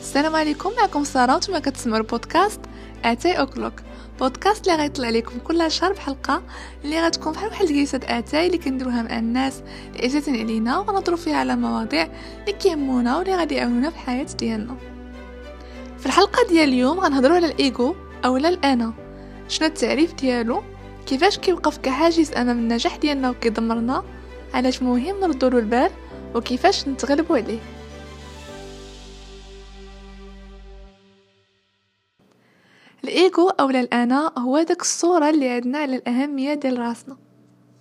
السلام عليكم معكم سارة وأنتم كتسمعوا البودكاست اتاي O'Clock. بودكاست اللي غيطلع لكم كل شهر بحلقة اللي غتكون بحال واحد الجلسه اتاي اللي كنديروها مع الناس اللي عزيزين علينا ونهضروا فيها على مواضيع اللي كيهمونا واللي غادي يعاونونا في الحياة ديالنا. في الحلقة ديال اليوم غنهضروا على الايجو أولا الأنا. شنو التعريف ديالو؟ كيفاش كيوقف كحاجز أمام النجاح ديالنا وكيدمرنا؟ علاش مهم نردوا البال؟ وكيفاش نتغلبوا عليه؟ الإيجو اولا الانا هو داك الصورة اللي عندنا على الأهمية ديال راسنا.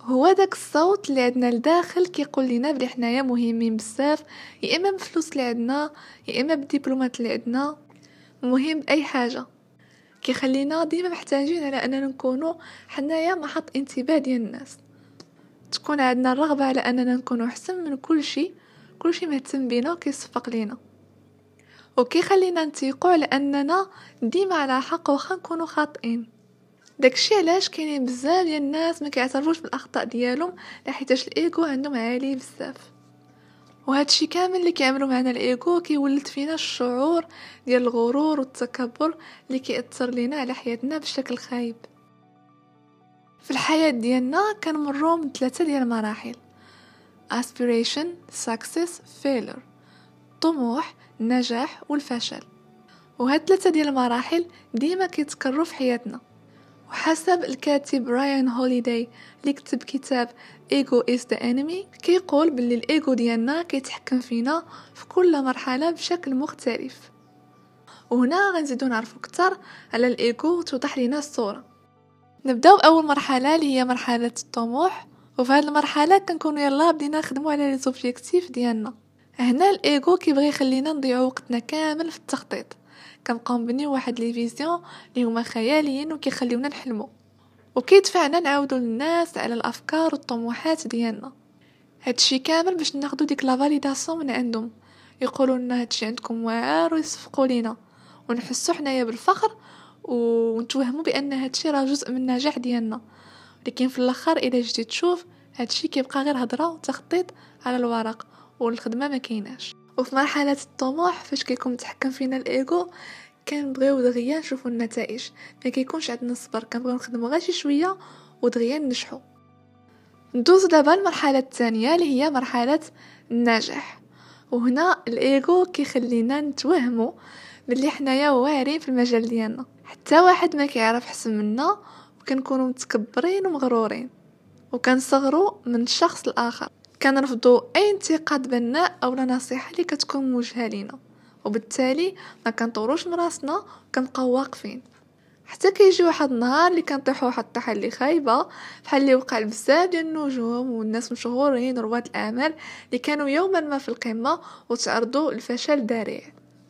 هو داك الصوت اللي عندنا لداخل كيقول لنا بلي حنايا مهمين بزاف يا إما بالفلوس اللي عندنا يا إما بالدبلومات اللي عندنا مهم باي حاجة. كيخلينا ديما محتاجين على أننا نكونوا حنايا محط انتباه ديال الناس. تكون عندنا الرغبة على أننا نكونوا أحسن من كل شيء كل شيء مهتم بينا وكيصفق لينا. وكيخلينا نتيقوا على اننا ديما على حق واخا نكونوا خاطئين. داكشي علاش كاينين بزاف ديال الناس ما كيعترفوش بالأخطاء ديالهم لحيتاش الإيغو عندهم عالي بزاف. وهادشي كامل اللي كيعملوا معنا الإيغو كيولد فينا الشعور ديال الغرور والتكبر اللي كيأثر لينا على حياتنا بشكل خايب. في الحياة ديالنا كنمروا من ثلاثة ديال المراحل aspiration success failure. طموح النجاح والفشل. وهاد ثلاثة ديال المراحل ديما كيتكرروا في حياتنا. وحسب الكاتب رايان هوليداي اللي كتب كتاب Ego Is the Enemy كيقول باللي الايجو ديالنا كيتحكم فينا في كل مرحلة بشكل مختلف. وهنا غنزيدو نعرفو أكثر على الايجو وتوضح لينا الصورة. نبدأو بأول مرحلة اللي هي مرحلة الطموح. وفي هذه المرحلة كنكونوا يلا بدينا نخدموا على لي ديالنا. هنا الايجو كيبغي يخلينا نضيعو وقتنا كامل في التخطيط. كنبقاو نبنيو واحد les visions اللي هما خياليين وكيخليونا نحلمو. وكيدفعنا نعاودو للناس على الأفكار والطموحات ديالنا. هادشي كامل باش ناخدو ديك la validation من عندهم. يقولوا لنا هادشي عندكم واعر ويصفقوا لينا. ونحسو حنايا بالفخر ونتوهموا بأن هادشي راه جزء من النجاح ديالنا. لكن في الأخر إلا جيتي تشوف هادشي كيبقى غير هضره وتخطيط على الورق. والخدمة ما كايناش. وفي مرحلة الطموح فاش كيكون متحكم فينا الايجو كنبغيو دغيا نشوفو النتائج. ما كيكونش عندنا الصبر كنبغيو نخدمو غير شي شوية ودغيا ننجحو. ندوز دابا المرحله الثانية اللي هي مرحلة النجاح. وهنا الايجو كيخلينا نتوهمو بلي حنايا واعرين في المجال ديالنا. حتى واحد ما كيعرف حسن منا وكنكونوا متكبرين ومغرورين. وكنصغروا من الشخص الآخر. كنرفضوا أي انتقاد بناء أو نصيحة اللي كتكون موجهة لينا. وبالتالي ما كنطوروش من راسنا وكنبقاو واقفين. حتى كيجي واحد النهار اللي كنطيحوا واحد الطيحة خايبة بحال اللي وقع بزاف ديال النجوم والناس مشهورين رواد الأعمال اللي كانوا يوما ما في القمة وتعرضوا للفشل ذريع.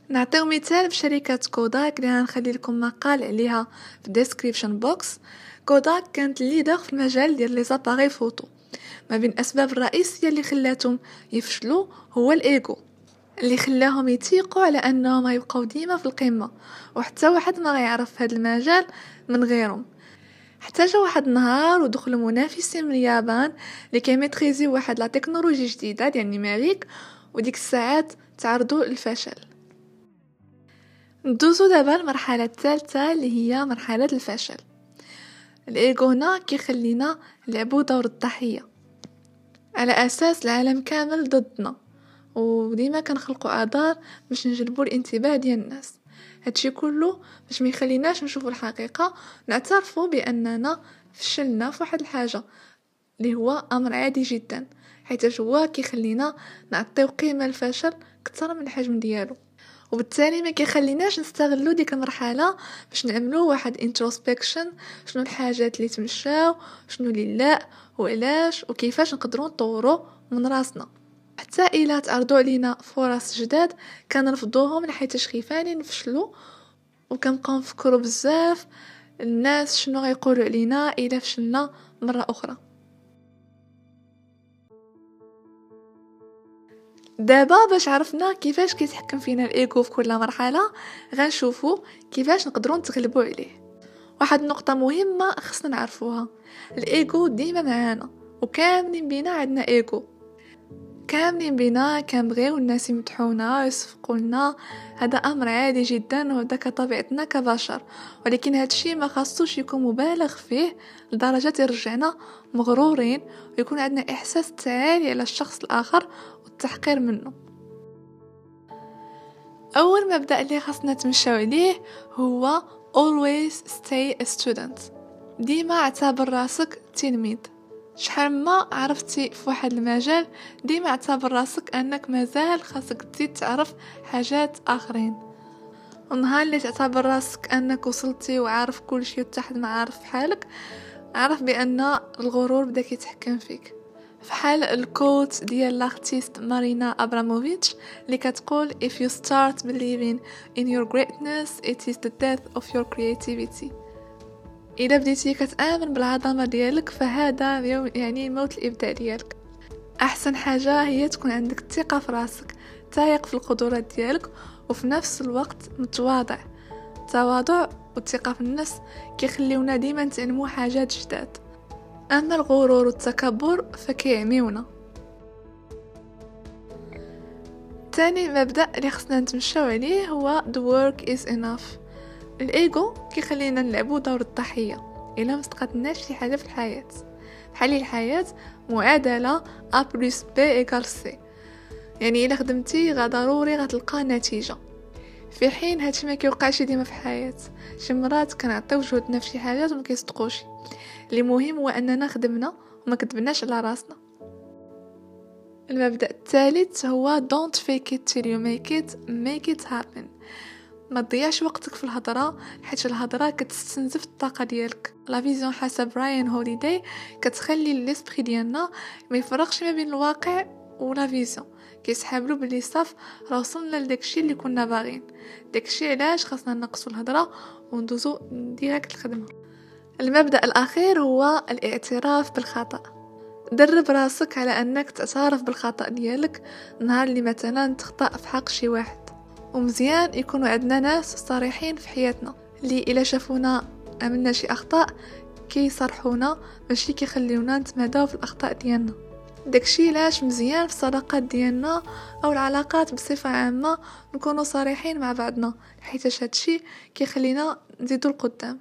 نعطيو مثال بشركة كوداك اللي غنخلي لكم مقال عليها في ال description box كوداك كانت leader في المجال ديال les appareils photo ما بين الاسباب الرئيسيه اللي خلاتهم يفشلوا هو الايجو اللي خلاهم يتيقوا على أنهم يبقاو ديما في القمة وحتى واحد ما غيعرف هذا المجال من غيرهم. حتى جا واحد النهار ودخلوا منافسين من اليابان اللي كيميتريزي واحد la technologie جديدة ديال ال numérique وديك الساعات تعرضوا للفشل. ندوزو دابا المرحله الثالثة اللي هي مرحلة الفشل. الايجو هنا كيخلينا نلعبو دور الضحية. على أساس العالم كامل ضدنا وديما كنخلقوا اعذار باش نجلبوا الانتباه ديال الناس. هادشي كله باش ما يخليناش نشوفوا الحقيقة نعترفوا بأننا فشلنا في واحد الحاجة اللي هو أمر عادي جدا حيت هو كيخلينا نعطيو قيمة الفشل أكثر من الحجم ديالو. وبالتالي ما كيخليناش نستغلو ديك المرحلة باش نعملو واحد انتروسبكشن شنو الحاجات اللي تمشاو شنو اللي لا وعلاش وكيفاش نقدروا نطورو من راسنا. حتى إلا تعرضوا علينا فرص جداد كنرفضوهم لحيت خيفانين نفشلوا وكنبقاو نفكروا بزاف الناس شنو غيقولوا علينا إلا فشلنا مرة أخرى. دابا باش عرفنا كيفاش كيتحكم فينا الايجو في كل مرحلة غنشوفو كيفاش نقدروا نتغلبوا عليه. واحد النقطة مهمة خصنا نعرفوها. الايجو ديما معانا وكاملين بينا عندنا ايجو كاملين بنا كنبغيو الناس يمدحونا ويصفقوا لنا هذا أمر عادي جدا وهذا كطبيعتنا كبشر. ولكن هذا الشيء ما خاصوش يكون مبالغ فيه لدرجة يرجعنا مغرورين ويكون عندنا إحساس تعالي على الشخص الآخر والتحقير منه. أول مبدأ اللي خاصنا نتمشاو عليه هو always stay a student. ديما اعتبر راسك تلميذ. شحال ما عرفتي في واحد المجال ديما اعتبر راسك انك مازال خاصك تزيد تعرف حاجات آخرين. ونهار اللي تعتبر راسك انك وصلتي وعارف كل شيء وتحت ما عارف حالك عرف بأن الغرور بدا كيتحكم فيك. فحال الكوت ديال لاختيست مارينا أبراموفيتش اللي كتقول if you start believing in your greatness it is the death of your creativity. إذا بديتي كتآمن بالعظمه ديالك فهذا يعني موت الإبداع ديالك. أحسن حاجة هي تكون عندك الثقة في راسك تايق في القدرات ديالك وفي نفس الوقت متواضع. التواضع والثقة في النفس كيخليونا ديما نتعلموا حاجات جداد. أما الغرور والتكبر فكيعميونا. تاني مبدأ اللي خصنا نتمشاو عليه هو the work is enough. الإيجو كيخلينا نلعبو دور الضحية إلا ما استقدناش شي حاجة في الحياة. بحال الحياة معادلة A plus B égale C يعني إلا خدمتي غا ضروري غتلقى نتيجة. في حين هادشي ما كيوقعش ديما في الحياة شي مرات كنعطيو جهدنا في شي حاجات وما كيصدقوش. اللي مهم هو أننا خدمنا وما كتبناش على راسنا. المبدأ الثالث هو don't fake it till you make it make it happen. ما تضيعش وقتك في الهضرة حيت الهضرة كتستنزف الطاقة ديالك. la vision حسب Ryan Holiday كتخلي l'esprit ديالنا ما يفرقش ما بين الواقع و la vision كيسحابلو بلي صافي راه وصلنا لداكشي اللي كنا باغين داكشي علاش خاصنا نقصوا الهضرة وندوزو direct الخدمه المبدأ الأخير هو الاعتراف بالخطأ. درب راسك على أنك تعترف بالخطأ ديالك نهار اللي مثلا تخطأ في حق شي واحد. ومزيان يكونوا عندنا ناس صريحين في حياتنا. اللي إلا شافونا عملنا شي أخطاء كيصرحونا ماشي كيخليونا نتماداو في الأخطاء ديالنا. داكشي علاش مزيان في الصداقات ديالنا أو العلاقات بصفة عامة نكونوا صريحين مع بعضنا حيت هادشي كيخلينا نزيدو القدام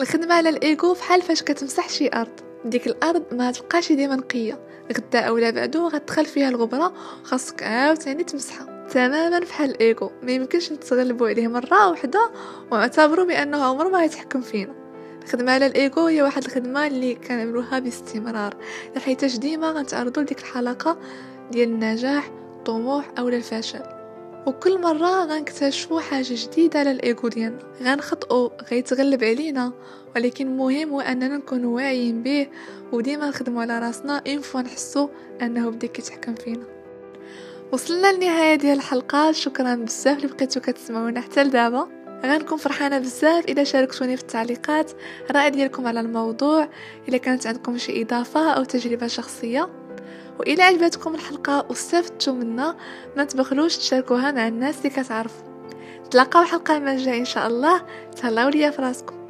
الخدمة على الايجو فحال فاش كتمسح شي أرض. ديك الأرض ما تبقاش ديما نقيه غدا اولا بعدو غتدخل فيها الغبرة خاصك عاوتاني تمسحها. تماما بحال الايجو ما يمكنش نتغلبوا عليه مرة واحدة ونعتبروا بأنه عمره ما يتحكم فينا. الخدمة على الايجو هي واحد الخدمة اللي كنعملوها باستمرار. لحيتاش ديما غنتعرضوا لديك الحلقة ديال النجاح الطموح أو الفشل. وكل مرة غنكتشفوا حاجة جديدة على الايجو ديالنا غنخطئوا غيتغلب علينا. ولكن مهم هو أننا نكونوا واعيين به وديما نخدموا على راسنا. une fois نحسوا أنه بدا كيتحكم فينا. وصلنا لنهاية ديال الحلقة. شكرا بزاف اللي بقيتو كتسمعونا حتى لدابا. غنكون فرحانة بزاف اذا شاركتوني في التعليقات. الراي ديالكم على الموضوع. اذا كانت عندكم شي إضافة أو تجربة شخصية. وإلى عجبتكم الحلقة واستفدتوا منها ما تبخلوش تشاركوها مع الناس اللي كتعرفوا. نتلاقاو الحلقة الجايه إن شاء الله. تهلاو ليا فراسكم.